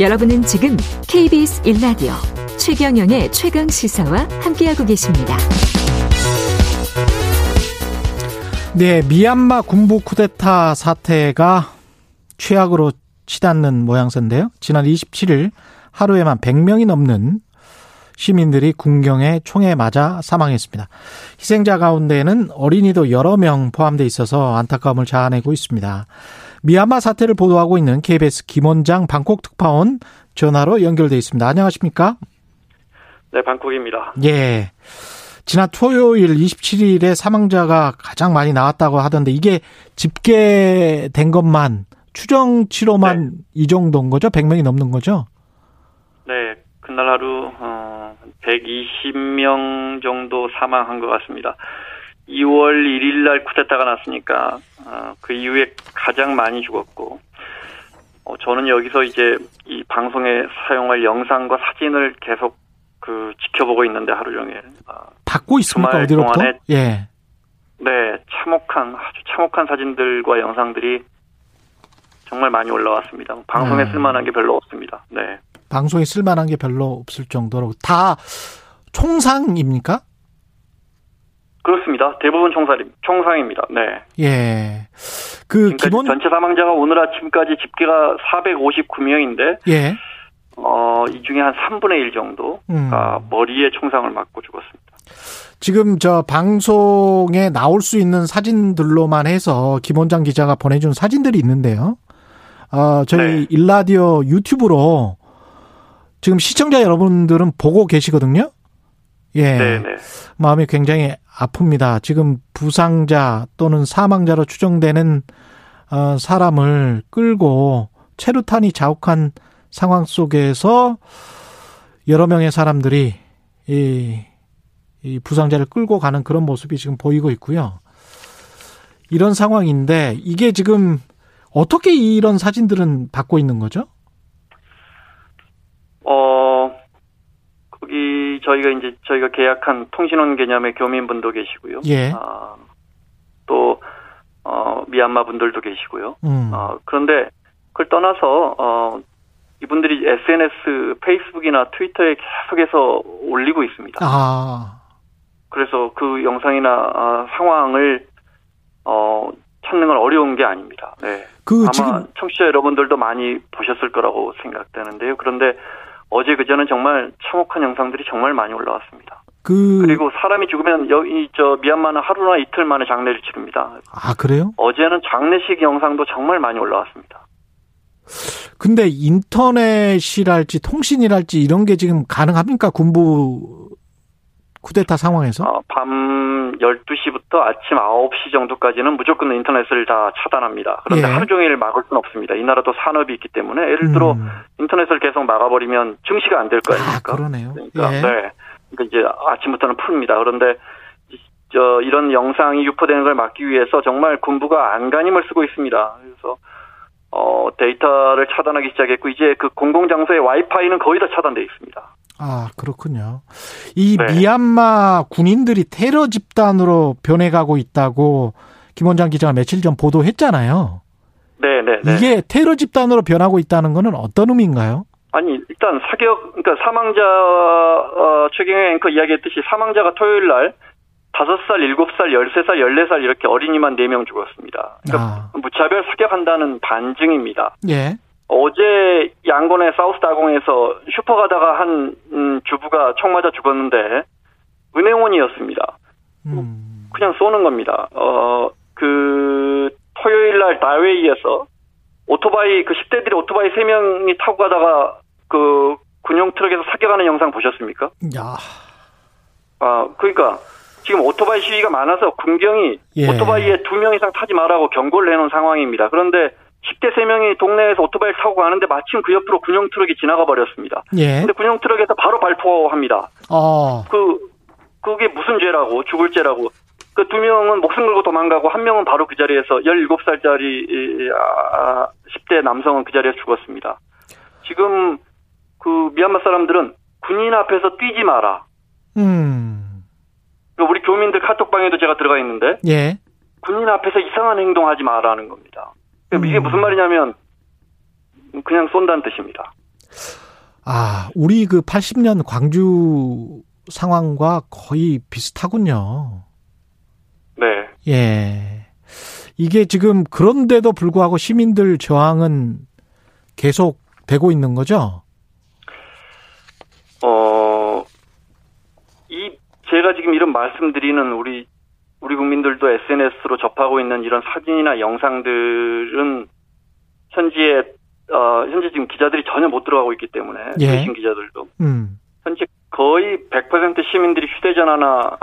여러분은 지금 KBS 1라디오 최경영의 최강 시사와 함께하고 계십니다. 네, 미얀마 군부 쿠데타 사태가 최악으로 치닫는 모양새인데요. 지난 27일 하루에만 100명이 넘는 시민들이 군경에 총에 맞아 사망했습니다. 희생자 가운데는 어린이도 여러 명 포함돼 있어서 안타까움을 자아내고 있습니다. 미얀마 사태를 보도하고 있는 KBS 김원장 방콕 특파원 전화로 연결돼 있습니다. 안녕하십니까? 네, 방콕입니다. 예. 지난 토요일 27일에 사망자가 가장 많이 나왔다고 하던데 이게 집계된 것만 추정치로만 네. 이 정도인 거죠? 100명이 넘는 거죠? 네, 그날 하루 어, 120명 정도 사망한 것 같습니다. 2월 1일 날 쿠데타가 났으니까 어, 그 이후에 가장 많이 죽었고 어, 저는 여기서 이제 이 방송에 사용할 영상과 사진을 계속 그 지켜보고 있는데 하루 종일 어, 받고 있습니까 어디로부터? 예. 네, 참혹한 아주 참혹한 사진들과 영상들이 정말 많이 올라왔습니다. 방송에 음. 쓸만한 게 별로 없습니다. 네. 방송에 쓸만한 게 별로 없을 정도로 다 총상입니까? 그렇습니다. 대부분 총살임, 총상입니다. 네. 예. 그 기본 전체 사망자가 오늘 아침까지 집계가 459명인데 예. 어, 이 중에 한 3분의 1 정도가 음. 머리에 총상을 맞고 죽었습니다. 지금 저 방송에 나올 수 있는 사진들로만 해서 김원장 기자가 보내준 사진들이 있는데요. 어, 저희 네. 일라디오 유튜브로 지금 시청자 여러분들은 보고 계시거든요. 예. 네네. 네. 마음이 굉장히 아픕니다. 지금 부상자 또는 사망자로 추정되는 어, 사람을 끌고 체류탄이 자욱한 상황 속에서 여러 명의 사람들이 이, 이 부상자를 끌고 가는 그런 모습이 지금 보이고 있고요. 이런 상황인데 이게 지금 어떻게 이런 사진들은 받고 있는 거죠? 어, 거기 저희가 이제 저희가 계약한 통신원 개념의 교민분도 계시고요. 예. 아, 또 어, 미얀마 분들도 계시고요. 음. 어, 그런데 그걸 떠나서 어, 이분들이 SNS, 페이스북이나 트위터에 계속해서 올리고 있습니다. 아. 그래서 그 영상이나 아, 상황을 어, 찾는 건 어려운 게 아닙니다. 네. 그 아마 지금... 청취자 여러분들도 많이 보셨을 거라고 생각되는데요. 그런데 어제 그저는 정말 참혹한 영상들이 정말 많이 올라왔습니다. 그 그리고 사람이 죽으면 여기 저 미얀마는 하루나 이틀 만에 장례를 치릅니다. 아 그래요? 어제는 장례식 영상도 정말 많이 올라왔습니다. 근데 인터넷이랄지 통신이랄지 이런 게 지금 가능합니까? 군부 쿠데타 상황에서? 어, 밤 12시부터 아침 9시 정도까지는 무조건 인터넷을 다 차단합니다. 그런데 예. 하루 종일 막을 수는 없습니다. 이 나라도 산업이 있기 때문에 예를 들어 음. 인터넷을 계속 막아버리면 증시가 안 될 거 아닙니까? 아, 그러네요. 그러니까, 예. 네. 그러니까 이제 아침부터는 풉니다. 그런데 저 이런 영상이 유포되는 걸 막기 위해서 정말 군부가 안간힘을 쓰고 있습니다. 그래서 어 데이터를 차단하기 시작했고 이제 그 공공 장소의 와이파이는 거의 다 차단돼 있습니다. 아, 그렇군요. 이 네. 미얀마 군인들이 테러 집단으로 변해가고 있다고 김원장 기자가 며칠 전 보도했잖아요. 네, 네, 네. 이게 테러 집단으로 변하고 있다는 것은 어떤 의미인가요? 아니, 일단 사격, 그러니까 사망자, 어, 최경영 앵커 이야기했듯이 사망자가 토요일 날 5살, 7살, 13살, 14살 이렇게 어린이만 4명 죽었습니다. 그러니까 아. 무차별 사격한다는 반증입니다. 예. 어제 양곤의 사우스 다공에서 슈퍼 가다가 한 음, 주부가 총 맞아 죽었는데 은행원이었습니다. 음. 그냥 쏘는 겁니다. 어, 그 토요일 날 다웨이에서 오토바이 그 10대들이 오토바이 3명이 타고 가다가 그 군용 트럭에서 사격하는 영상 보셨습니까? 야. 아, 그러니까 지금 오토바이 시위가 많아서 군경이 예. 오토바이에 두 명 이상 타지 말라고 경고를 해놓은 상황입니다. 그런데 10대 3명이 동네에서 오토바이를 타고 가는데 마침 그 옆으로 군용 트럭이 지나가 버렸습니다. 예. 근데 군용 트럭에서 바로 발포합니다. 어. 그 그게 무슨 죄라고 죽을 죄라고. 그 두 명은 목숨 걸고 도망가고 한 명은 바로 그 자리에서 17살짜리 아, 10대 남성은 그 자리에서 죽었습니다. 지금 그 미얀마 사람들은 군인 앞에서 뛰지 마라. 음. 그 우리 교민들 카톡방에도 제가 들어가 있는데 예. 군인 앞에서 이상한 행동하지 마라는 겁니다. 이게 무슨 말이냐면 그냥 쏜다는 뜻입니다. 아, 우리 그 80년 광주 상황과 거의 비슷하군요. 네. 예. 이게 지금 그런데도 불구하고 시민들 저항은 계속 되고 있는 거죠? 어, 이, 제가 지금 이런 말씀드리는 우리, 우리 국민들도 SNS로 접하고 있는 이런 사진이나 영상들은 현지에, 어, 현재 지금 기자들이 전혀 못 들어가고 있기 때문에. 예. 외신 기자들도. 음. 현재 거의 100% 시민들이 휴대전화나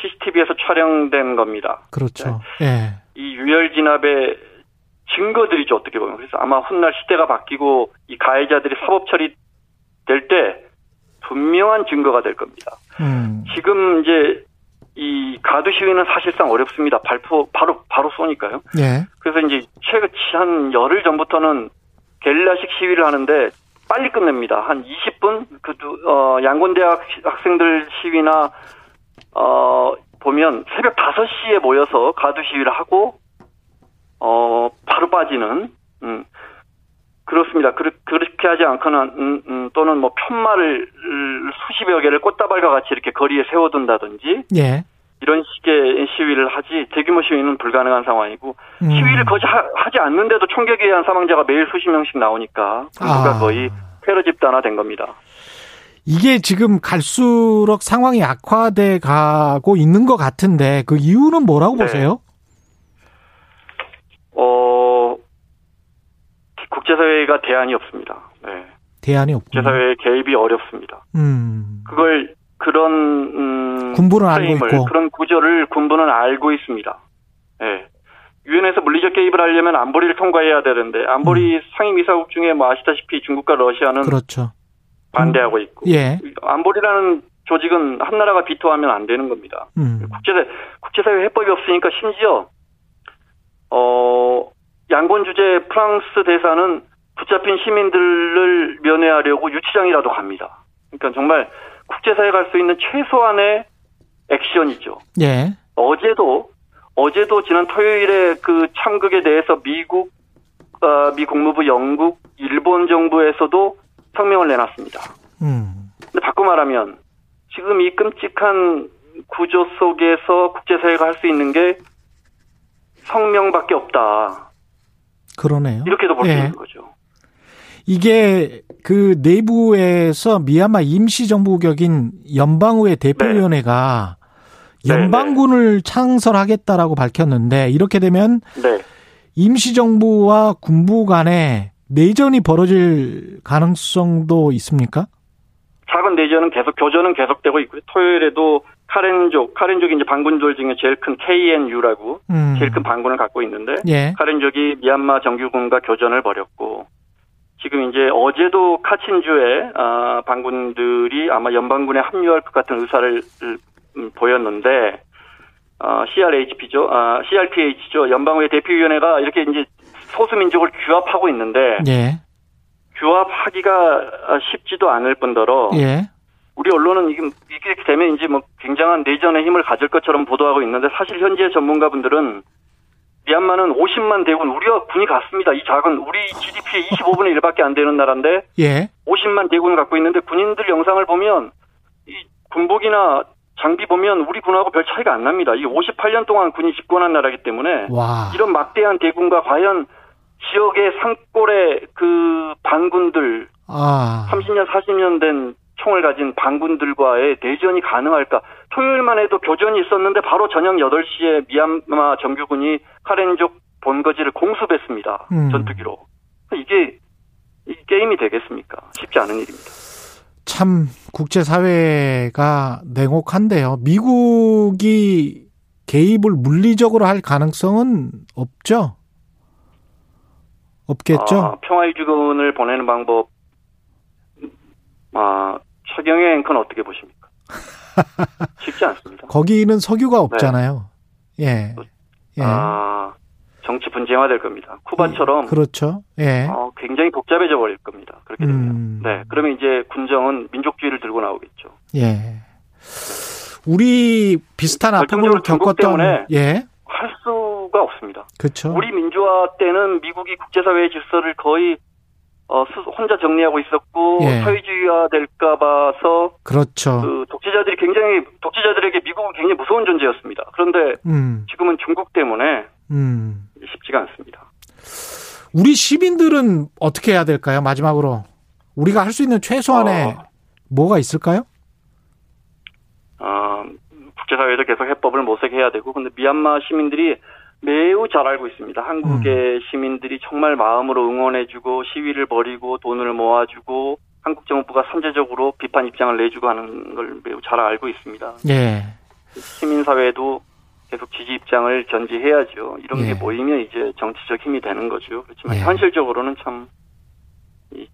CCTV에서 촬영된 겁니다. 그렇죠. 예. 이 유혈 진압의 증거들이죠 어떻게 보면 그래서 아마 훗날 시대가 바뀌고 이 가해자들이 사법 처리 될 때 분명한 증거가 될 겁니다. 음. 지금 이제 이 가두 시위는 사실상 어렵습니다. 발포 바로 바로 쏘니까요. 예. 그래서 이제 최근 한 열흘 전부터는 겔라식 시위를 하는데 빨리 끝냅니다. 한 20분 그 어, 양곤대학 학생들 시위나 어 보면 새벽 5시에 모여서 가두 시위를 하고 어 바로 빠지는 음 그렇습니다. 그, 그렇게 하지 않거나 음, 음, 또는 뭐 편말을 수십여 개를 꽃다발과 같이 이렇게 거리에 세워둔다든지 예. 이런 식의 시위를 하지 대규모 시위는 불가능한 상황이고 음. 시위를 거의 하, 하지 않는데도 총격에 의한 사망자가 매일 수십 명씩 나오니까 군부가 아. 거의 테러 집단화 된 겁니다. 이게 지금 갈수록 상황이 악화돼 가고 있는 것 같은데 그 이유는 뭐라고 네. 보세요? 어 국제사회가 대안이 없습니다. 네. 대안이 없고. 국제사회의 개입이 어렵습니다. 음. 그걸 그런 음, 군부는 알고 프레임을, 있고. 그런 구조를 군부는 알고 있습니다. 예. 유엔에서 물리적 개입을 하려면 안보리를 통과해야 되는데 안보리 상임이사국 중에 뭐 아시다시피 중국과 러시아는 음. 그렇죠. 반대하고 있고 예. 안보리라는 조직은 한 나라가 비토하면 안 되는 겁니다. 음. 국제사 국제사회 해법이 없으니까 심지어 어 양권 주재 프랑스 대사는 붙잡힌 시민들을 면회하려고 유치장이라도 갑니다. 그러니까 정말 국제사회 갈 수 있는 최소한의 액션이죠. 예. 어제도 어제도 지난 토요일에 그 참극에 대해서 미국 어, 미 국무부 영국 일본 정부에서도 성명을 내놨습니다. 음. 근데 바꿔 말하면 지금 이 끔찍한 구조 속에서 국제사회가 할 수 있는 게 성명밖에 없다. 그러네요. 이렇게도 볼수 예. 있는 거죠. 이게 그 내부에서 미얀마 임시정부격인 연방의회 대표위원회가 네, 연방군을 창설하겠다라고 밝혔는데 이렇게 되면 네. 임시정부와 군부 간에 내전이 벌어질 가능성도 있습니까? 작은 내전은 계속 교전은 계속되고 있고요. 토요일에도 카렌족, 카렌족이 이제 반군들 중에 제일 큰 KNU라고 음. 제일 큰 반군을 갖고 있는데 예. 카렌족이 미얀마 정규군과 교전을 벌였고 지금 이제 어제도 카친주의 아, 반군들이 아마 연방군에 합류할 것 같은 의사를 음, 보였는데 어, CRHP죠, 아, CRPH죠, 연방의회 대표위원회가 이렇게 이제 소수민족을 규합하고 있는데 예. 규합하기가 쉽지도 않을 뿐더러 예. 우리 언론은 이게 이렇게 되면 이제 뭐 굉장한 내전의 힘을 가질 것처럼 보도하고 있는데 사실 현재 전문가분들은 미얀마는 50만 대군 우리가 군이 같습니다. 이 작은 우리 GDP의 25분의 1밖에 안 되는 나라인데 예. 50만 대군을 갖고 있는데 군인들 영상을 보면 이 군복이나 장비 보면 우리 군하고 별 차이가 안 납니다. 이 58년 동안 군이 집권한 나라이기 때문에 와. 이런 막대한 대군과 과연 지역의 산골의 그 반군들 아. 30년, 40년 된 총을 가진 반군들과의 대전이 가능할까? 토요일만 해도 교전이 있었는데 바로 저녁 8시에 미얀마 정규군이 카렌족 본거지를 공습했습니다. 음. 전투기로. 이게, 이 게임이 되겠습니까? 쉽지 않은 일입니다. 참 국제사회가 냉혹한데요. 미국이 개입을 물리적으로 할 가능성은 없죠? 없겠죠? 아, 평화유지군을 보내는 방법, 아, 최경의 앵커는 어떻게 보십니까? 쉽지 않습니다. 거기는 석유가 없잖아요. 예. 예. 아, 정치 분쟁화될 겁니다. 쿠바처럼 그렇죠. 예. 어, 굉장히 복잡해져 버릴 겁니다. 그렇게 되면. 음. 네. 그러면 이제 군정은 민족주의를 들고 나오겠죠. 예. 우리 비슷한 아픔을 겪었던 때문에 예. 할 수가 없습니다. 그렇죠. 우리 민주화 때는 미국이 국제사회의 질서를 거의 어, 혼자 정리하고 있었고 예. 사회주의가 될까 봐서 그렇죠. 그 독재자들이 굉장히 독재자들에게 미국은 굉장히 무서운 존재였습니다. 그런데 음. 지금은 중국 때문에 음. 쉽지가 않습니다. 우리 시민들은 어떻게 해야 될까요? 마지막으로 우리가 할 수 있는 최소한의 어, 뭐가 있을까요? 어, 국제사회도 계속 해법을 모색해야 되고 근데 미얀마 시민들이 매우 잘 알고 있습니다. 한국의 음. 시민들이 정말 마음으로 응원해주고 시위를 벌이고 돈을 모아주고 한국 정부가 선제적으로 비판 입장을 내주고 하는 걸 매우 잘 알고 있습니다. 예. 시민사회도 계속 지지 입장을 견지해야죠. 이런 예. 게 모이면 이제 정치적 힘이 되는 거죠. 그렇지만 예. 현실적으로는 참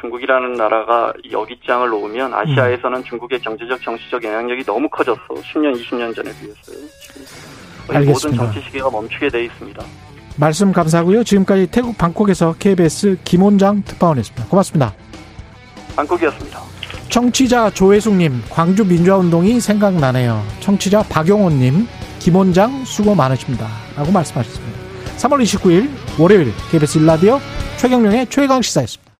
중국이라는 나라가 역입장을 놓으면 아시아에서는 음. 중국의 경제적 정치적 영향력이 너무 커졌어. 10년, 20년 전에 비해서요. 알겠습니다. 모든 정치 시계가 멈추게 돼 있습니다. 말씀 감사하고요. 지금까지 태국 방콕에서 KBS 김원장 특파원이었습니다. 고맙습니다. 방콕이었습니다. 청취자 조혜숙님, 광주 민주화운동이 생각나네요. 청취자 박용호님, 김원장 수고 많으십니다. 라고 말씀하셨습니다. 3월 29일 월요일 KBS 일라디오 최경령의 최강 시사였습니다.